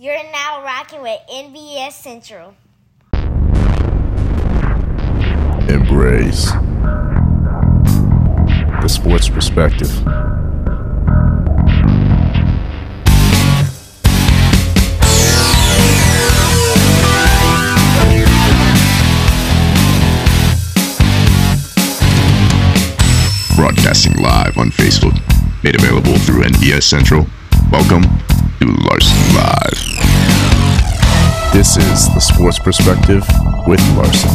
You're now rocking with NBS Central. Embrace the sports perspective. Broadcasting live on Facebook, made available through NBS Central. Welcome to Larson Live. This is the sports perspective with Larson.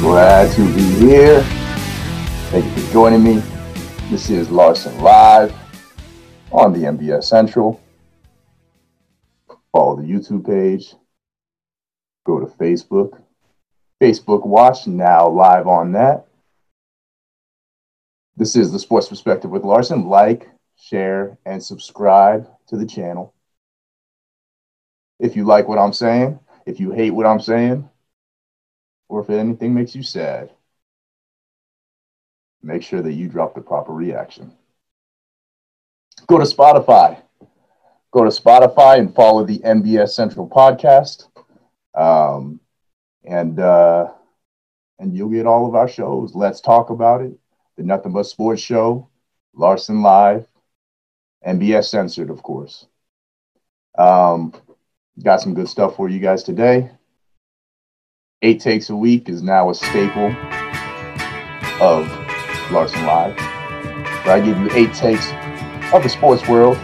Glad to be here. Thank you for joining me. This is Larson Live on the NBS Central. Follow the YouTube page. Go to Facebook. Facebook Watch, now live on that. This is the Sports Perspective with Larson. Like, share, and subscribe to the channel. If you like what I'm saying, if you hate what I'm saying, or if anything makes you sad, make sure that you drop the proper reaction. Go to Spotify. Go to Spotify and follow the NBS Central podcast. Um, and uh, and you'll get all of our shows. Let's talk about it. The Nothing But Sports Show, Larson Live, NBS Censored, of course. Um, got some good stuff for you guys today. Eight takes a week is now a staple of Larson Live, where I give you eight takes of the sports world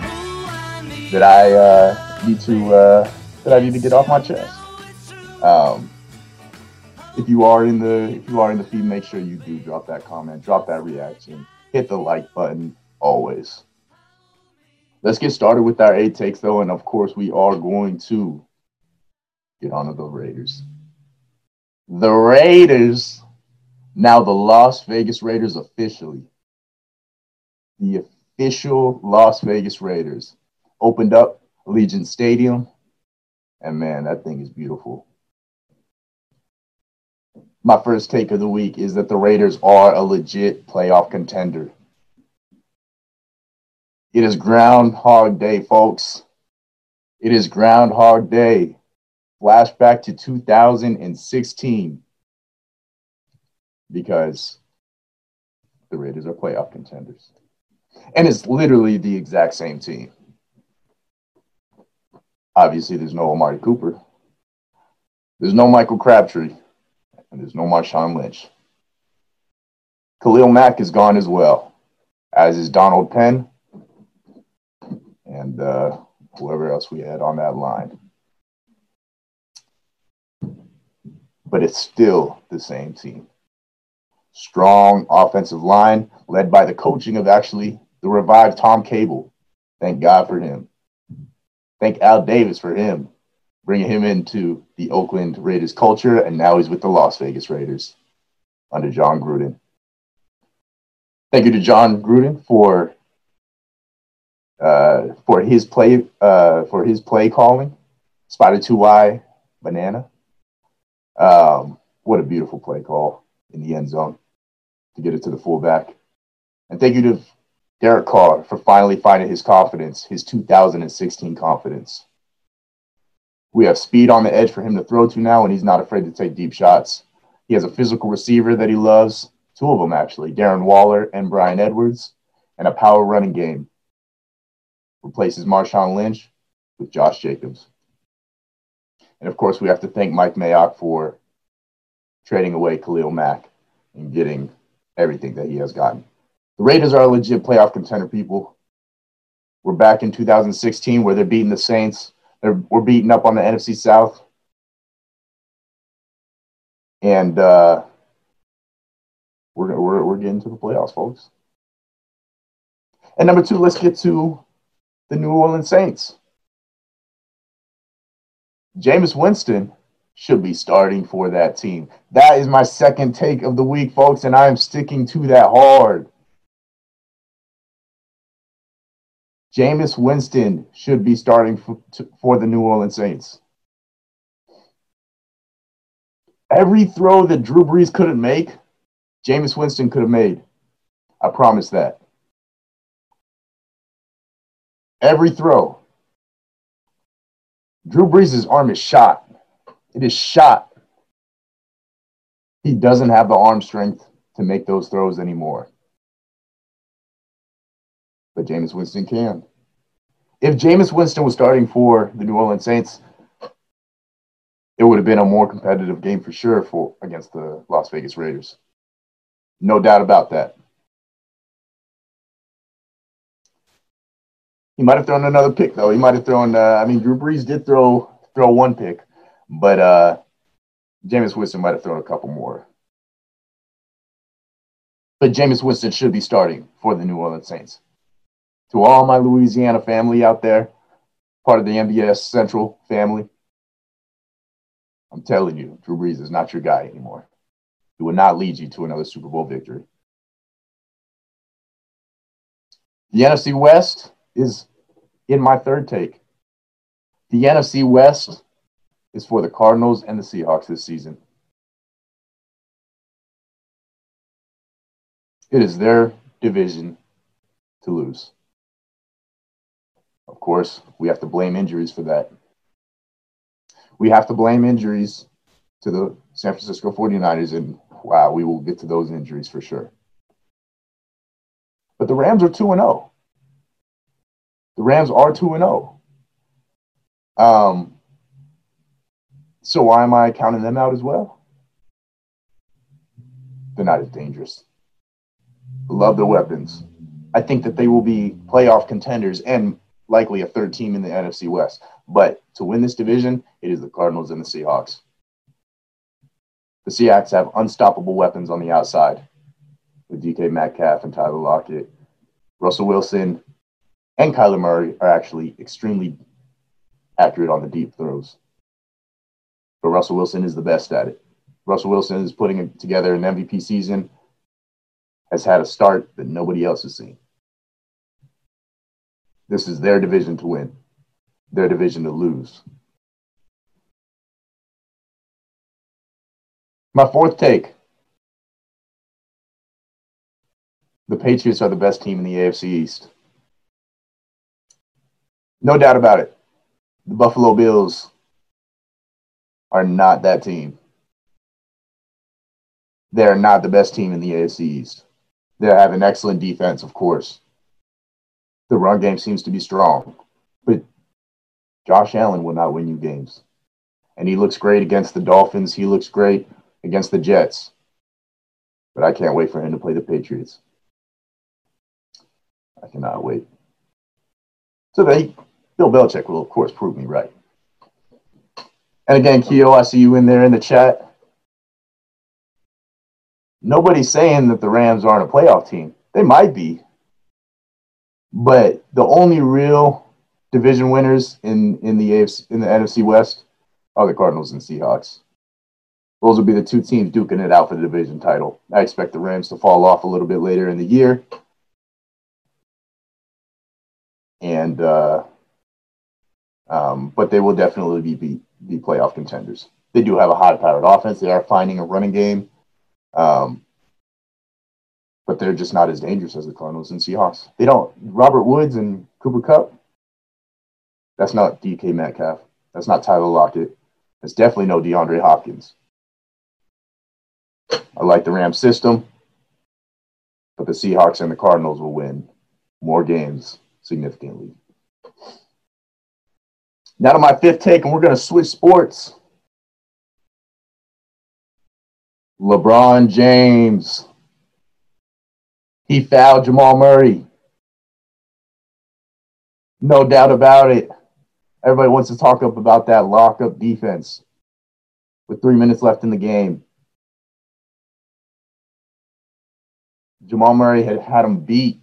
that I uh, need to uh, that I need to get off my chest. Um, if you are in the if you are in the feed, make sure you do drop that comment, drop that reaction, hit the like button always. Let's get started with our eight takes though, and of course we are going to get on to the Raiders. The Raiders, now the Las Vegas Raiders officially. The official Las Vegas Raiders opened up Allegiant Stadium, and man, that thing is beautiful my first take of the week is that the Raiders are a legit playoff contender. It is Groundhog Day, folks. It is Groundhog Day. Flashback to 2016 because the Raiders are playoff contenders. And it's literally the exact same team. Obviously, there's no Amari Cooper. There's no Michael Crabtree and there's no Marshawn Lynch. Khalil Mack is gone as well, as is Donald Penn and uh, whoever else we had on that line. But it's still the same team. Strong offensive line led by the coaching of actually the revived Tom Cable. Thank God for him. Thank Al Davis for him bringing him into the Oakland Raiders culture, and now he's with the Las Vegas Raiders under Jon Gruden. Thank you to Jon Gruden for uh, for his play uh, for his play calling. Spider two Y banana. Um, what a beautiful play call in the end zone to get it to the fullback. And thank you to Derek Carr for finally finding his confidence, his 2016 confidence. We have speed on the edge for him to throw to now, and he's not afraid to take deep shots. He has a physical receiver that he loves, two of them actually, Darren Waller and Bryan Edwards, and a power running game. Replaces Marshawn Lynch with Josh Jacobs. And of course, we have to thank Mike Mayock for trading away Khalil Mack and getting everything that he has gotten. The Raiders are a legit playoff contender, people. We're back in 2016 where they're beating the Saints they're, we're beating up on the NFC South. And uh, we're, we're, we're getting to the playoffs, folks. And number two, let's get to the New Orleans Saints. Jameis Winston should be starting for that team. That is my second take of the week, folks, and I am sticking to that hard. Jameis Winston should be starting for, for the New Orleans Saints. Every throw that Drew Brees couldn't make, Jameis Winston could have made. I promise that. Every throw. Drew Brees' arm is shot. It is shot. He doesn't have the arm strength to make those throws anymore. But Jameis Winston can. If Jameis Winston was starting for the New Orleans Saints, it would have been a more competitive game for sure for against the Las Vegas Raiders. No doubt about that. He might have thrown another pick though. He might have thrown. Uh, I mean, Drew Brees did throw throw one pick, but uh, Jameis Winston might have thrown a couple more. But Jameis Winston should be starting for the New Orleans Saints. To all my Louisiana family out there, part of the NBS Central family, I'm telling you, Drew Brees is not your guy anymore. He will not lead you to another Super Bowl victory. The NFC West is in my third take. The NFC West is for the Cardinals and the Seahawks this season. It is their division to lose. Of course, we have to blame injuries for that. We have to blame injuries to the San Francisco 49ers, and wow, we will get to those injuries for sure. But the Rams are 2 and 0. The Rams are 2 and 0. Um, so why am I counting them out as well? They're not as dangerous. Love their weapons. I think that they will be playoff contenders and likely a third team in the NFC West. But to win this division, it is the Cardinals and the Seahawks. The Seahawks have unstoppable weapons on the outside with DK Metcalf and Tyler Lockett. Russell Wilson and Kyler Murray are actually extremely accurate on the deep throws. But Russell Wilson is the best at it. Russell Wilson is putting together an MVP season, has had a start that nobody else has seen. This is their division to win, their division to lose. My fourth take the Patriots are the best team in the AFC East. No doubt about it. The Buffalo Bills are not that team. They're not the best team in the AFC East. They have an excellent defense, of course. The run game seems to be strong, but Josh Allen will not win you games. And he looks great against the Dolphins. He looks great against the Jets. But I can't wait for him to play the Patriots. I cannot wait. So they, Bill Belichick will, of course, prove me right. And again, Keo, I see you in there in the chat. Nobody's saying that the Rams aren't a playoff team. They might be. But the only real division winners in, in the AFC, in the NFC West are the Cardinals and Seahawks. Those will be the two teams duking it out for the division title. I expect the Rams to fall off a little bit later in the year. And uh, um, but they will definitely be, be be playoff contenders. They do have a high powered offense. They are finding a running game. Um, but they're just not as dangerous as the Cardinals and Seahawks. They don't. Robert Woods and Cooper Kupp. That's not DK Metcalf. That's not Tyler Lockett. That's definitely no DeAndre Hopkins. I like the Rams system, but the Seahawks and the Cardinals will win more games significantly. Now to my fifth take, and we're going to switch sports. LeBron James. He fouled Jamal Murray. No doubt about it. Everybody wants to talk up about that lockup defense with three minutes left in the game. Jamal Murray had had him beat.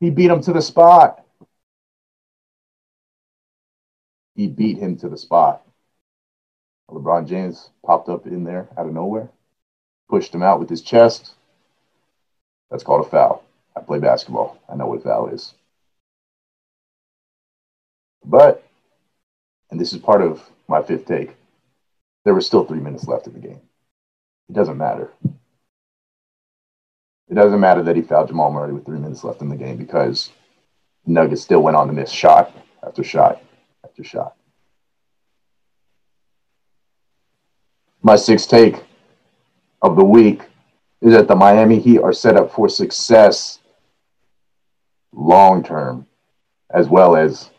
He beat him to the spot. He beat him to the spot. LeBron James popped up in there out of nowhere, pushed him out with his chest. That's called a foul. I play basketball. I know what a foul is. But, and this is part of my fifth take, there was still three minutes left in the game. It doesn't matter. It doesn't matter that he fouled Jamal Murray with three minutes left in the game because Nuggets still went on to miss shot after shot after shot. My sixth take of the week is that the Miami Heat are set up for success long term, as well as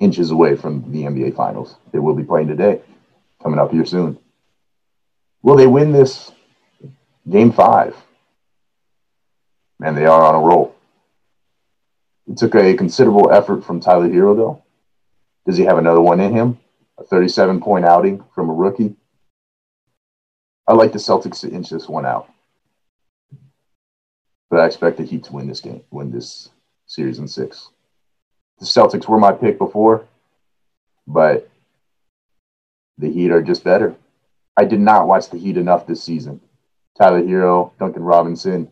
inches away from the NBA Finals. They will be playing today, coming up here soon. Will they win this game five? Man, they are on a roll. It took a considerable effort from Tyler Herro, though. Does he have another one in him? A 37 point outing from a rookie? I like the Celtics to inch this one out. But I expect the Heat to win this game, win this series in six. The Celtics were my pick before, but the Heat are just better. I did not watch the Heat enough this season. Tyler Herro, Duncan Robinson,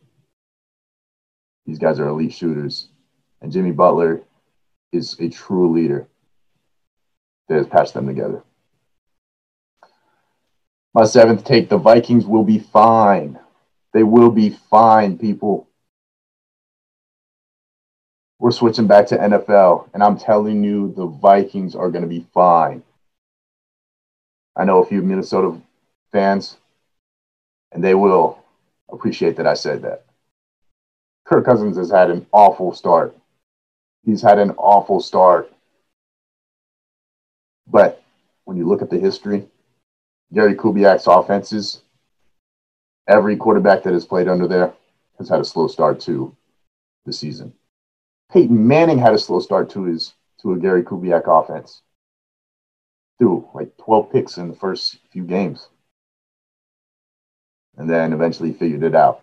these guys are elite shooters. And Jimmy Butler is a true leader that has patched them together. My seventh take the Vikings will be fine. They will be fine, people. We're switching back to NFL, and I'm telling you, the Vikings are going to be fine. I know a few Minnesota fans, and they will appreciate that I said that. Kirk Cousins has had an awful start. He's had an awful start. But when you look at the history, Gary Kubiak's offenses, every quarterback that has played under there has had a slow start to the season. Peyton Manning had a slow start to his to a Gary Kubiak offense. Threw like 12 picks in the first few games. And then eventually figured it out.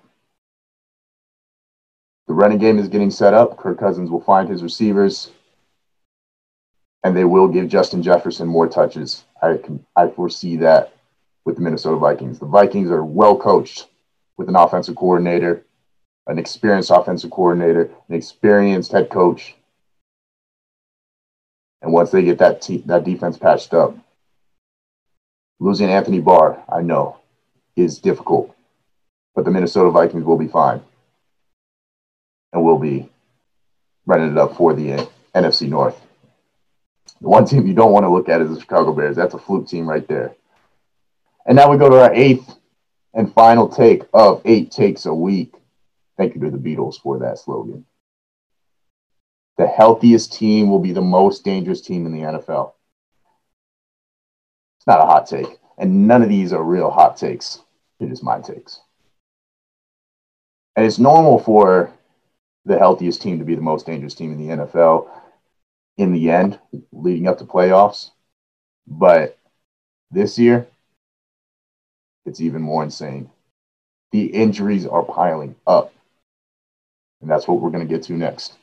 The running game is getting set up. Kirk Cousins will find his receivers, and they will give Justin Jefferson more touches. I can I foresee that with the Minnesota Vikings. The Vikings are well coached with an offensive coordinator, an experienced offensive coordinator, an experienced head coach. And once they get that te- that defense patched up, losing Anthony Barr, I know, is difficult, but the Minnesota Vikings will be fine and will be running it up for the uh, NFC North. The one team you don't want to look at is the Chicago Bears. That's a fluke team right there. And now we go to our eighth and final take of eight takes a week. Thank you to the Beatles for that slogan. The healthiest team will be the most dangerous team in the NFL. It's not a hot take. And none of these are real hot takes. It is my takes. And it's normal for the healthiest team to be the most dangerous team in the NFL in the end, leading up to playoffs. But this year, it's even more insane. The injuries are piling up. And that's what we're going to get to next.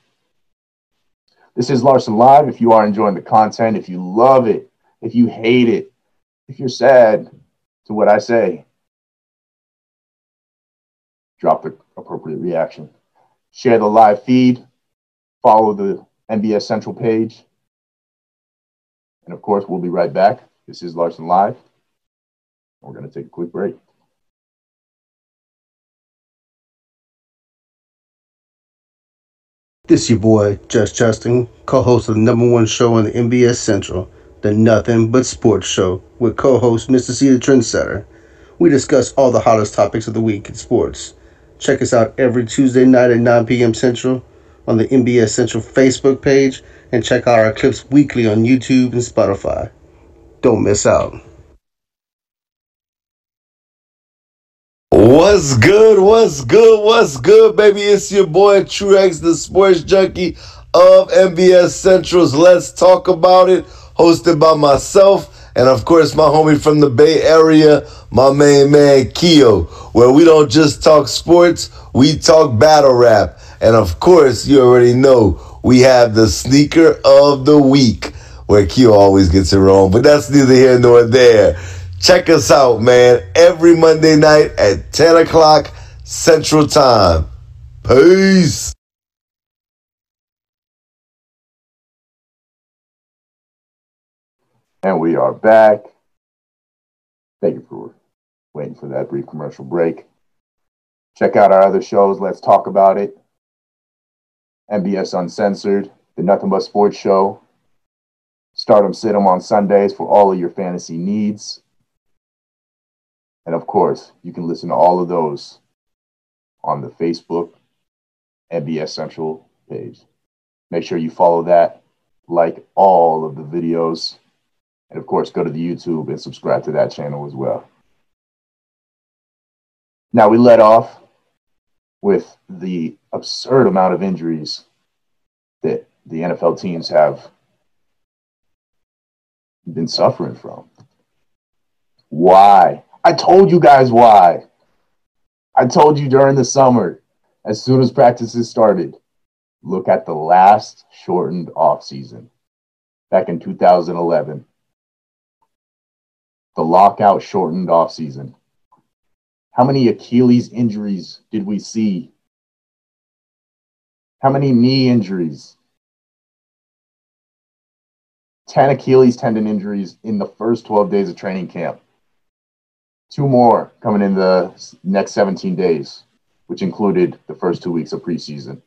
This is Larson Live. If you are enjoying the content, if you love it, if you hate it, if you're sad to what I say, drop the appropriate reaction share the live feed, follow the NBS Central page. And of course, we'll be right back. This is Larson Live. We're going to take a quick break. This is your boy, Just Justin, co-host of the number one show on the NBS Central, the Nothing But Sports Show, with co-host Mr. C, the Trendsetter. We discuss all the hottest topics of the week in sports Check us out every Tuesday night at 9 p.m. Central on the NBS Central Facebook page and check out our clips weekly on YouTube and Spotify. Don't miss out. What's good? What's good? What's good, baby? It's your boy Truex, the sports junkie of NBS Central's Let's Talk About It, hosted by myself and of course my homie from the Bay Area, my main man Keo, where we don't just talk sports, we talk battle rap. And of course, you already know we have the sneaker of the week, where Keo always gets it wrong, but that's neither here nor there. Check us out, man, every Monday night at 10 o'clock Central Time. Peace. And we are back. Thank you for waiting for that brief commercial break. Check out our other shows. Let's talk about it. NBS Uncensored, the Nothing But Sports Show. Stardom Situm on Sundays for all of your fantasy needs. And of course, you can listen to all of those on the Facebook NBS Central page. Make sure you follow that, like all of the videos, and of course, go to the YouTube and subscribe to that channel as well. Now, we let off with the absurd amount of injuries that the NFL teams have been suffering from. Why? I told you guys why. I told you during the summer, as soon as practices started, look at the last shortened off season back in 2011. The lockout shortened off season. How many Achilles injuries did we see? How many knee injuries? 10 Achilles tendon injuries in the first 12 days of training camp. Two more coming in the next 17 days, which included the first two weeks of preseason.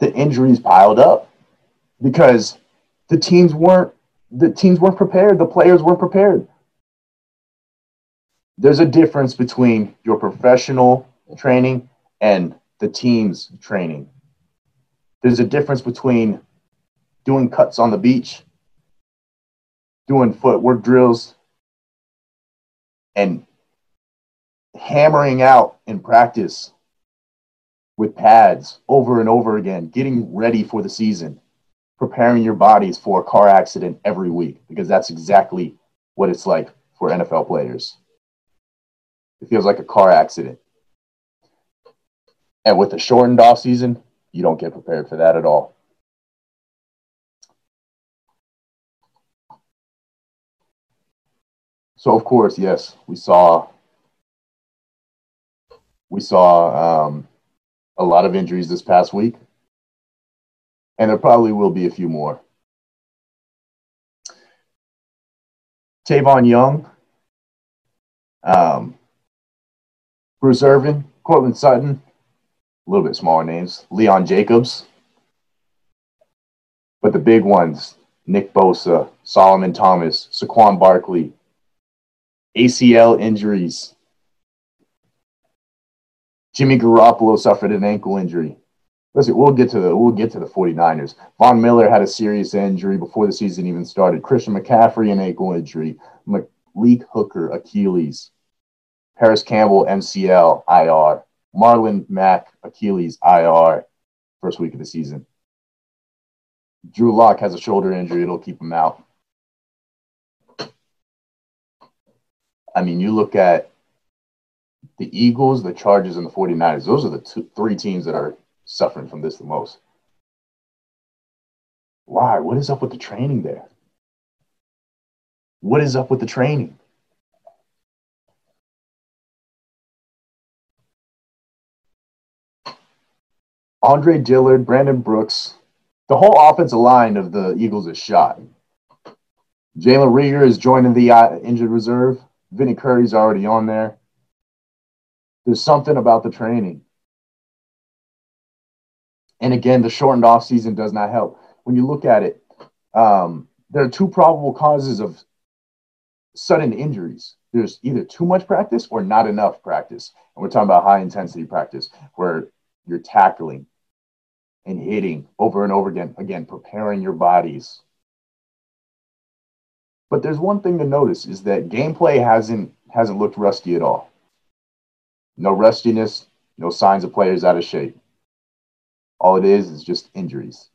The injuries piled up because the teams weren't the teams weren't prepared, the players weren't prepared there's a difference between your professional training and the team's training. There's a difference between doing cuts on the beach, doing footwork drills, and hammering out in practice with pads over and over again, getting ready for the season, preparing your bodies for a car accident every week, because that's exactly what it's like for NFL players. It feels like a car accident. And with a shortened off season, you don't get prepared for that at all. So of course, yes, we saw we saw um, a lot of injuries this past week, and there probably will be a few more. Tavon Young, um, Bruce Irvin, Courtland Sutton, a little bit smaller names, Leon Jacobs. But the big ones, Nick Bosa, Solomon Thomas, Saquon Barkley, ACL injuries. Jimmy Garoppolo suffered an ankle injury. Listen, we'll get to the we'll get to the 49ers. Von Miller had a serious injury before the season even started. Christian McCaffrey an ankle injury. Malik Hooker Achilles. Parris Campbell, MCL, IR. Marlon Mack, Achilles, IR, first week of the season. Drew Lock has a shoulder injury, it'll keep him out. I mean, you look at the Eagles, the Chargers, and the 49ers, those are the two, three teams that are suffering from this the most. Why? What is up with the training there? What is up with the training? Andre Dillard, Brandon Brooks, the whole offensive line of the Eagles is shot. Jalen Reagor is joining the uh, injured reserve. Vinny Curry's already on there. There's something about the training. And again, the shortened off season does not help. When you look at it, um, there are two probable causes of sudden injuries. There's either too much practice or not enough practice. And we're talking about high intensity practice where you're tackling and hitting over and over again, again, preparing your bodies. But there's one thing to notice is that gameplay hasn't hasn't looked rusty at all. No rustiness, no signs of players out of shape. All it is is just injuries.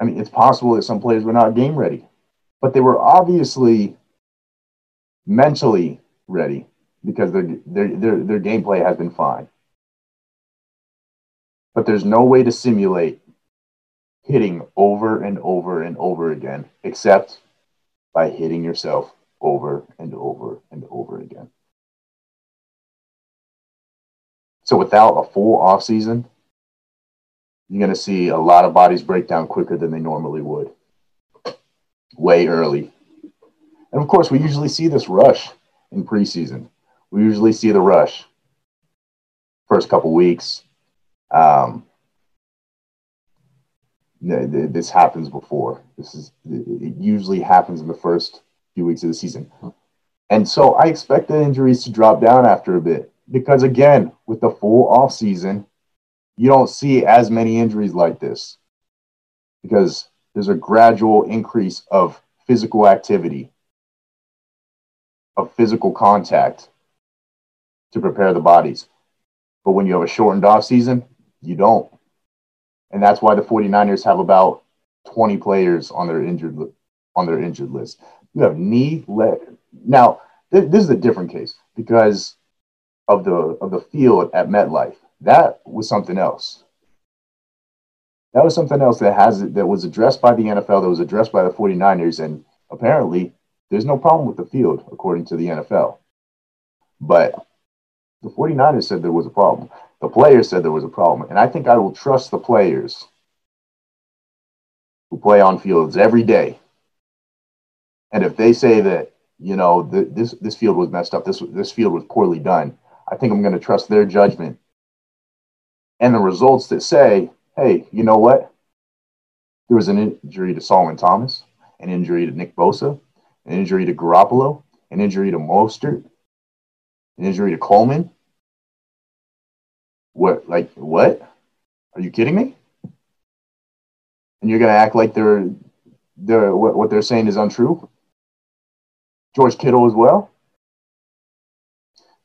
I mean, it's possible that some players were not game ready, but they were obviously mentally ready because their their their, their gameplay has been fine but there's no way to simulate hitting over and over and over again except by hitting yourself over and over and over again. So without a full off season, you're going to see a lot of bodies break down quicker than they normally would. Way early. And of course, we usually see this rush in preseason. We usually see the rush first couple weeks. Um, this happens before. This is it usually happens in the first few weeks of the season. And so I expect the injuries to drop down after a bit because again, with the full off season, you don't see as many injuries like this because there's a gradual increase of physical activity, of physical contact to prepare the bodies. But when you have a shortened off season, you don't. And that's why the 49ers have about 20 players on their injured on their injured list. You have knee leg. Now, th- this is a different case because of the of the field at MetLife. That was something else. That was something else that has that was addressed by the NFL, that was addressed by the 49ers, and apparently there's no problem with the field, according to the NFL. But the 49ers said there was a problem. The players said there was a problem. And I think I will trust the players who play on fields every day. And if they say that, you know, this, this field was messed up, this, this field was poorly done, I think I'm going to trust their judgment and the results that say, hey, you know what? There was an injury to Solomon Thomas, an injury to Nick Bosa, an injury to Garoppolo, an injury to Mostert, an injury to Coleman. What, like, what? Are you kidding me? And you're going to act like they're, they're what, what they're saying is untrue? George Kittle as well?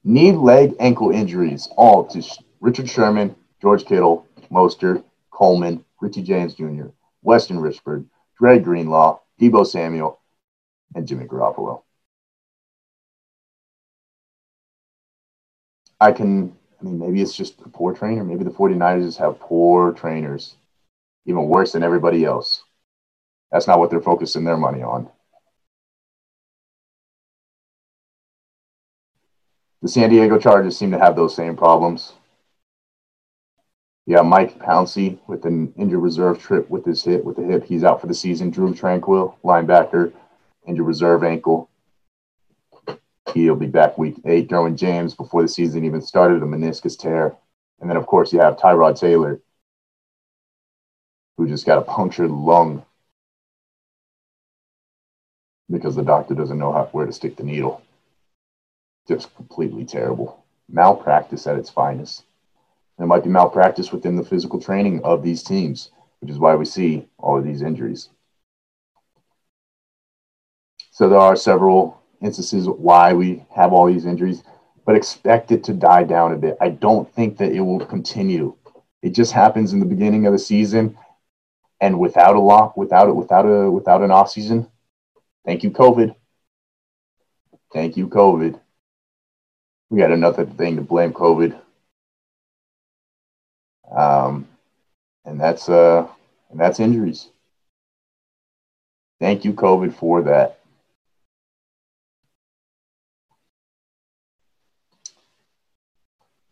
Knee, leg, ankle injuries, all to Richard Sherman, George Kittle, Mostert, Coleman, Richie James Jr., Weston Richburg, Dre Greenlaw, Deebo Samuel, and Jimmy Garoppolo. I can, I mean, maybe it's just a poor trainer. Maybe the 49ers just have poor trainers, even worse than everybody else. That's not what they're focusing their money on. The San Diego Chargers seem to have those same problems. Yeah, Mike Pouncey with an injured reserve trip with his hip with the hip. He's out for the season. Drue Tranquill, linebacker, injured reserve ankle. He'll be back week eight. Derwin James, before the season even started, a meniscus tear. And then, of course, you have Tyrod Taylor, who just got a punctured lung because the doctor doesn't know how, where to stick the needle. Just completely terrible. Malpractice at its finest. There might be malpractice within the physical training of these teams, which is why we see all of these injuries. So there are several instances why we have all these injuries, but expect it to die down a bit. I don't think that it will continue. It just happens in the beginning of the season, and without a lock, without it, without a without an off season. Thank you, COVID. Thank you, COVID. We got another thing to blame COVID. Um, and that's uh, and that's injuries. Thank you, COVID, for that.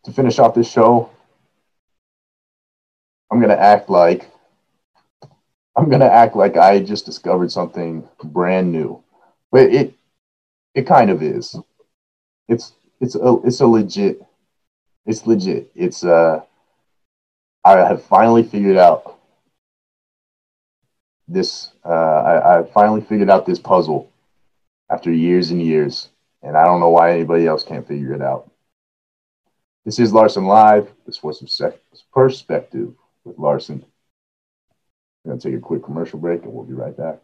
To finish off this show, I'm gonna act like I'm gonna act like I just discovered something brand new, but it it kind of is. It's it's a it's a legit. It's legit. It's uh. I have finally figured out this. Uh, I, I finally figured out this puzzle after years and years, and I don't know why anybody else can't figure it out. This is Larson Live, This the Sports Perspective with Larson. We're going to take a quick commercial break and we'll be right back.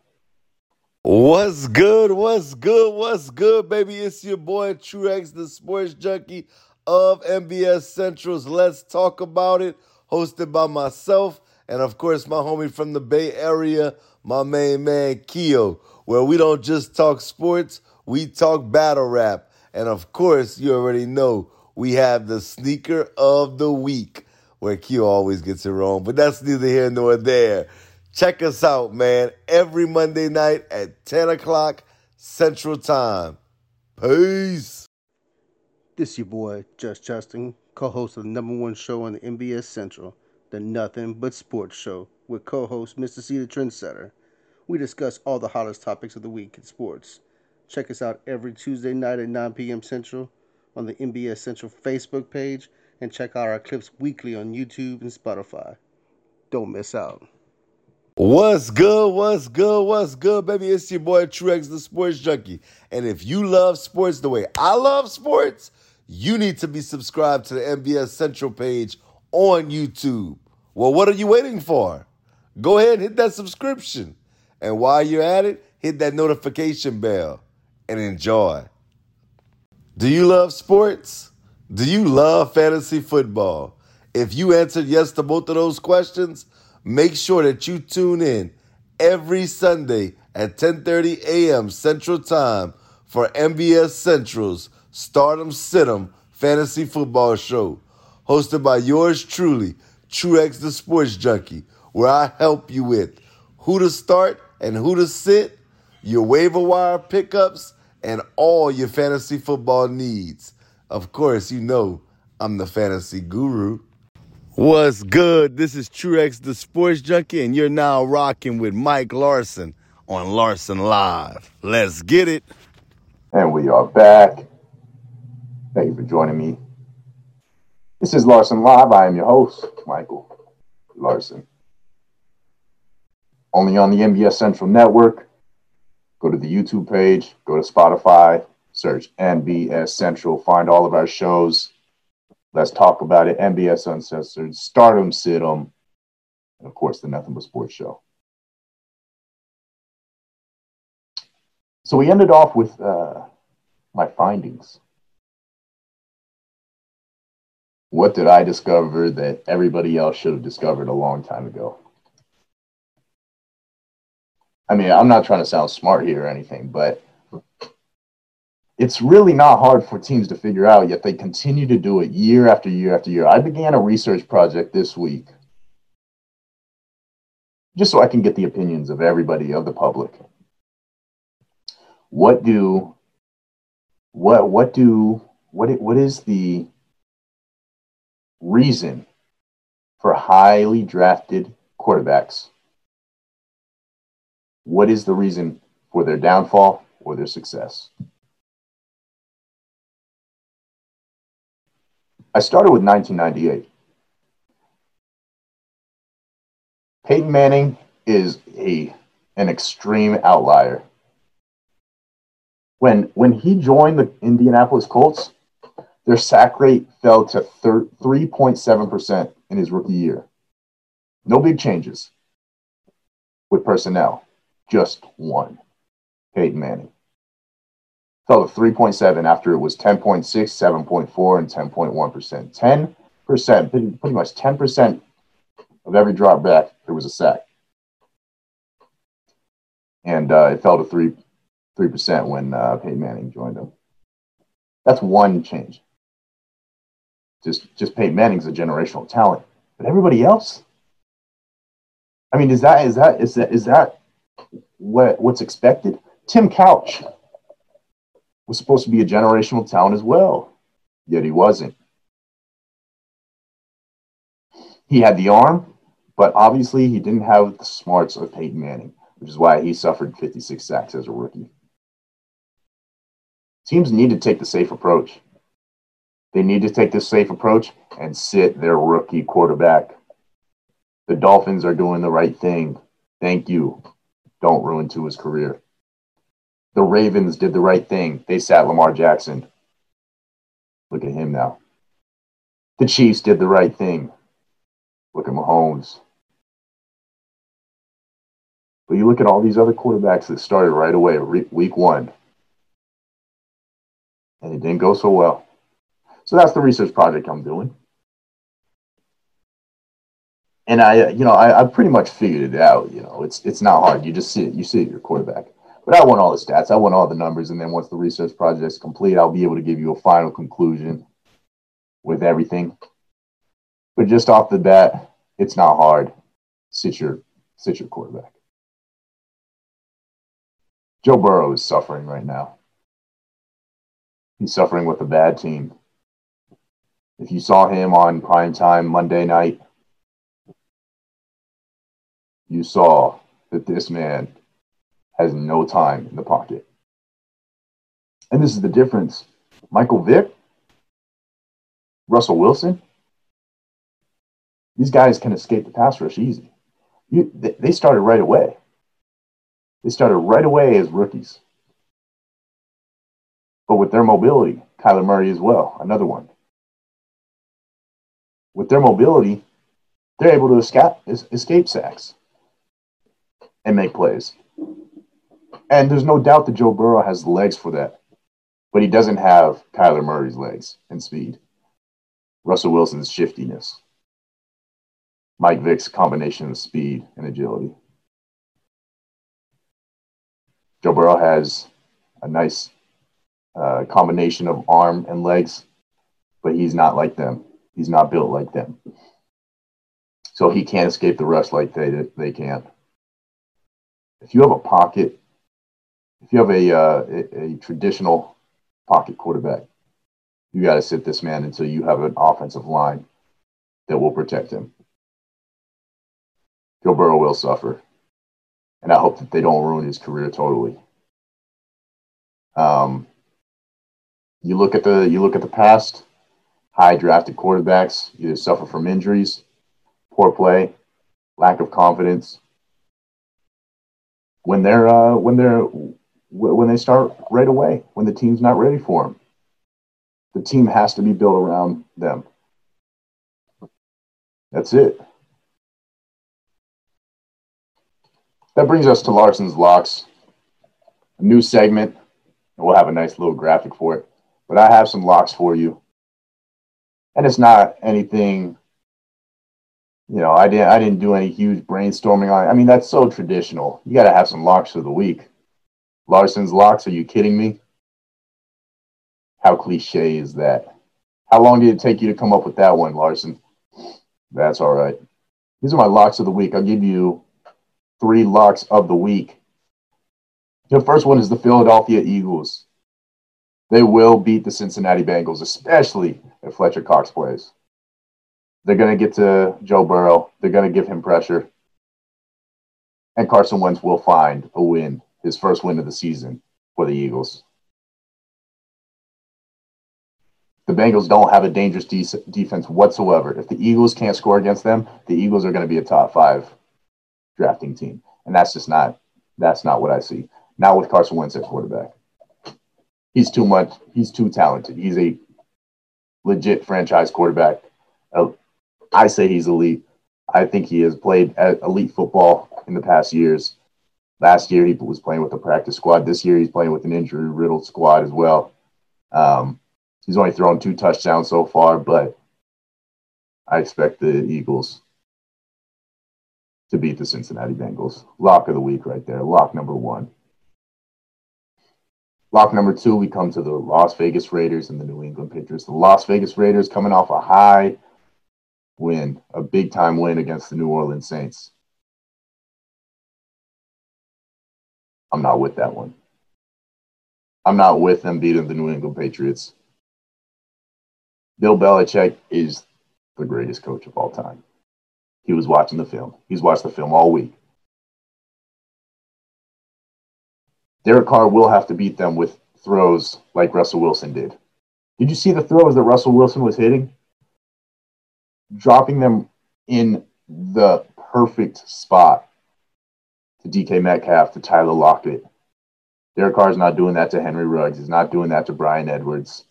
What's good? What's good? What's good, baby? It's your boy Truex, the sports junkie of NBS Centrals. Let's talk about it. Hosted by myself and, of course, my homie from the Bay Area, my main man Keo, where we don't just talk sports, we talk battle rap. And, of course, you already know we have the sneaker of the week, where Q always gets it wrong, but that's neither here nor there. Check us out, man, every Monday night at 10 o'clock Central Time. Peace. This your boy, Just Justin, co host of the number one show on the NBS Central, the Nothing But Sports Show, with co host Mr. C the Trendsetter. We discuss all the hottest topics of the week in sports. Check us out every Tuesday night at 9 p.m. Central on the NBS Central Facebook page and check out our clips weekly on YouTube and Spotify. Don't miss out. What's good? What's good? What's good, baby? It's your boy Truex, the sports junkie. And if you love sports the way I love sports, you need to be subscribed to the NBS Central page on YouTube. Well, what are you waiting for? Go ahead and hit that subscription. And while you're at it, hit that notification bell and enjoy. Do you love sports? Do you love fantasy football? If you answered yes to both of those questions, make sure that you tune in every Sunday at 10:30 a.m. Central Time for NBS Central's Stardom Situm Fantasy Football Show, hosted by yours truly, Truex the Sports Junkie, where I help you with who to start and who to sit, your waiver wire pickups, and all your fantasy football needs. Of course, you know I'm the fantasy guru. What's good? This is Truex the Sports Junkie, and you're now rocking with Mike Larson on Larson Live. Let's get it. And we are back. Thank you for joining me. This is Larson Live. I am your host, Michael Larson. Only on the NBS Central Network. Go to the YouTube page, go to Spotify, search NBS Central, find all of our shows. Let's talk about it. NBS Uncensored, Stardom Situm, and of course, the Nothing But Sports Show. So we ended off with uh, my findings. What did I discover that everybody else should have discovered a long time ago? I mean, I'm not trying to sound smart here or anything, but it's really not hard for teams to figure out, yet they continue to do it year after year after year. I began a research project this week just so I can get the opinions of everybody, of the public. What do what what do what what is the reason for highly drafted quarterbacks? What is the reason for their downfall or their success? I started with 1998. Peyton Manning is a an extreme outlier. When when he joined the Indianapolis Colts, their sack rate fell to 3.7% in his rookie year. No big changes with personnel, just one. Peyton Manning. Fell to 3.7 after it was 10.6, 7.4, and 10.1%. 10%, pretty, much 10% of every drop back, there was a sack. And uh, it fell to 3, 3% when uh, Peyton Manning joined them. That's one change. Just, just Peyton Manning's a generational talent. But everybody else? I mean, is that, is that, is that, is that what, what's expected? Tim Couch was supposed to be a generational talent as well, yet he wasn't. He had the arm, but obviously he didn't have the smarts of Peyton Manning, which is why he suffered 56 sacks as a rookie. Teams need to take the safe approach. They need to take the safe approach and sit their rookie quarterback. The Dolphins are doing the right thing. Thank you. Don't ruin Tua's career. The Ravens did the right thing. They sat Lamar Jackson. Look at him now. The Chiefs did the right thing. Look at Mahomes. But you look at all these other quarterbacks that started right away, week one, and it didn't go so well. So that's the research project I'm doing. And I, you know, I, I pretty much figured it out. You know, it's it's not hard. You just see it. You see it, your quarterback. But I want all the stats. I want all the numbers. And then once the research project is complete, I'll be able to give you a final conclusion with everything. But just off the bat, it's not hard. Sit your sit your quarterback. Joe Burrow is suffering right now. He's suffering with a bad team. If you saw him on prime time Monday night, you saw that this man has no time in the pocket. And this is the difference. Michael Vick, Russell Wilson, these guys can escape the pass rush easy. You, they started right away. They started right away as rookies. But with their mobility, Kyler Murray as well, another one. With their mobility, they're able to escape, escape sacks and make plays. And there's no doubt that Joe Burrow has legs for that, but he doesn't have Kyler Murray's legs and speed. Russell Wilson's shiftiness. Mike Vick's combination of speed and agility. Joe Burrow has a nice uh, combination of arm and legs, but he's not like them. He's not built like them. So he can't escape the rush like they they can. If you have a pocket, if you have a uh, a, a traditional pocket quarterback, you got to sit this man until you have an offensive line that will protect him. Joe Burrow will suffer. And I hope that they don't ruin his career totally. Um, you look at the you look at the past, high drafted quarterbacks either suffer from injuries, poor play, lack of confidence. When they're uh, when they're when they start right away, when the team's not ready for them, the team has to be built around them. That's it. That brings us to Larson's locks, a new segment. We'll have a nice little graphic for it. But I have some locks for you. And it's not anything, you know, I didn't I didn't do any huge brainstorming on it. I mean, that's so traditional. You gotta have some locks for the week. Larson's locks, are you kidding me? How cliche is that? How long did it take you to come up with that one, Larson? That's all right. These are my locks of the week. I'll give you three locks of the week. The first one is the Philadelphia Eagles. They will beat the Cincinnati Bengals, especially if Fletcher Cox plays. They're going to get to Joe Burrow. They're going to give him pressure. And Carson Wentz will find a win, his first win of the season for the Eagles. The Bengals don't have a dangerous de- defense whatsoever. If the Eagles can't score against them, the Eagles are going to be a top five drafting team. And that's just not that's not what I see. Not with Carson Wentz at quarterback. He's too much. He's too talented. He's a legit franchise quarterback. I say he's elite. I think he has played elite football in the past years. Last year he was playing with the practice squad. This year he's playing with an injury riddled squad as well. Um, he's only thrown two touchdowns so far, but I expect the Eagles to beat the Cincinnati Bengals. Lock of the week right there. Lock number one. Lock number two, we come to the Las Vegas Raiders and the New England Patriots. The Las Vegas Raiders coming off a high win, a big time win against the New Orleans Saints. I'm not with that one. I'm not with them beating the New England Patriots. Bill Belichick is the greatest coach of all time. He was watching the film. He's watched the film all week. Derek Carr will have to beat them with throws like Russell Wilson did. Did you see the throws that Russell Wilson was hitting? Dropping them in the perfect spot to DK Metcalf, to Tyler Lockett. Derek Carr's not doing that to Henry Ruggs. He's not doing that to Bryan Edwards.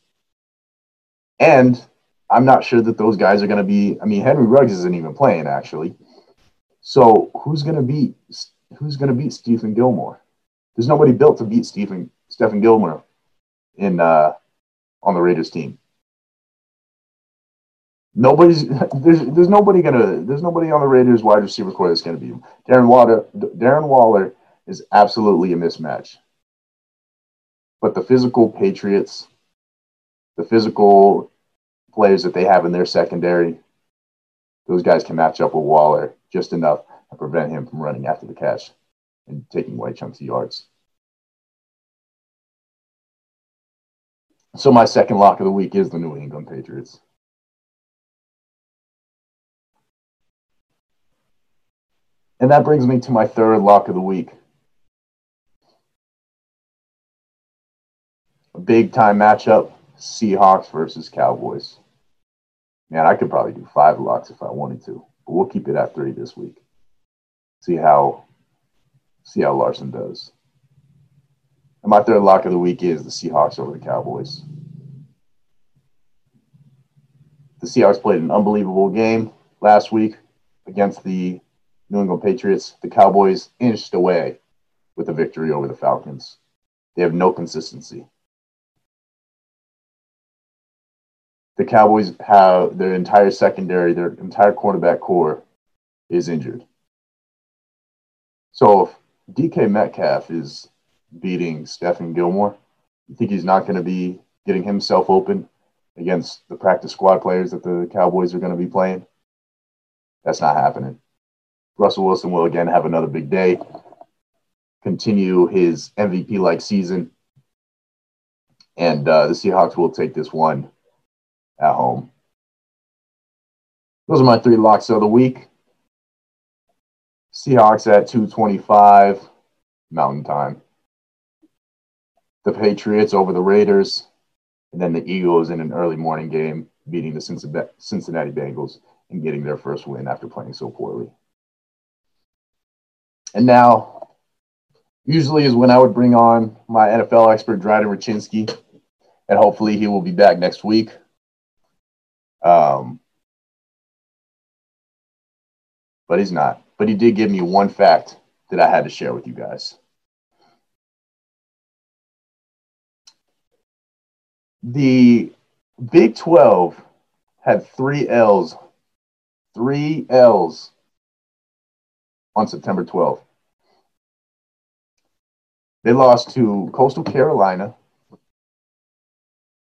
And I'm not sure that those guys are going to be. I mean, Henry Ruggs isn't even playing actually. So who's going to beat who's going to beat Stephen Gilmore? There's nobody built to beat Stephen Stephon Gilmore in uh, on the Raiders team. Nobody's there's there's nobody gonna there's nobody on the Raiders wide receiver corps that's gonna beat him. Darren Waller Darren Waller is absolutely a mismatch. But the physical Patriots, the physical players that they have in their secondary, those guys can match up with Waller just enough to prevent him from running after the catch and taking away chunks of yards. So my second lock of the week is the New England Patriots. And that brings me to my third lock of the week. a big time matchup Seahawks versus Cowboys. Man, I could probably do five locks if I wanted to, but we'll keep it at three this week. See how see how Larson does. And my third lock of the week is the Seahawks over the Cowboys. The Seahawks played an unbelievable game last week against the New England Patriots. The Cowboys inched away with a victory over the Falcons. They have no consistency. The Cowboys have their entire secondary, their entire cornerback corps is injured. So if DK Metcalf is beating Stephen Gilmore, you think he's not going to be getting himself open against the practice squad players that the Cowboys are going to be playing? That's not happening. Russell Wilson will again have another big day, continue his MVP like season, and uh, the Seahawks will take this one at home. Those are my three locks of the week. Seahawks at 225 Mountain Time. The Patriots over the Raiders, and then the Eagles in an early morning game beating the Cincinnati Bengals and getting their first win after playing so poorly. And now, usually is when I would bring on my NFL expert, Dryden Rachinsky, and hopefully he will be back next week. Um, but he's not. But he did give me one fact that I had to share with you guys. The Big 12 had three L's, three L's on September 12th. They lost to Coastal Carolina,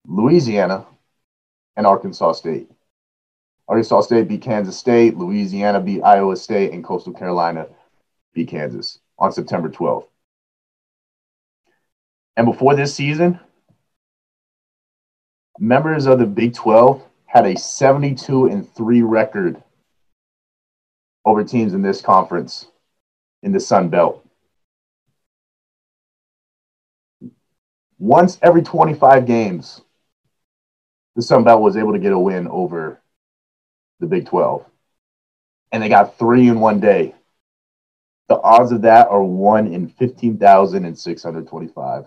Louisiana, and Arkansas State. Arkansas State beat Kansas State, Louisiana beat Iowa State, and Coastal Carolina beat Kansas on September 12th. And before this season, members of the Big 12 had a 72 and 3 record over teams in this conference in the Sun Belt. Once every 25 games, the Sun Belt was able to get a win over the Big 12. And they got three in one day. The odds of that are one in 15,625.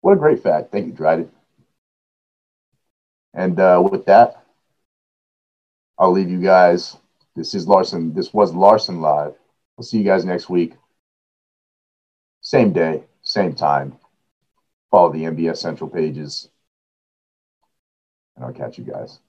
What a great fact. Thank you, Dryden. And uh, with that, I'll leave you guys. This is Larson. This was Larson Live. I'll see you guys next week. Same day, same time. Follow the NBS Central pages, and I'll catch you guys.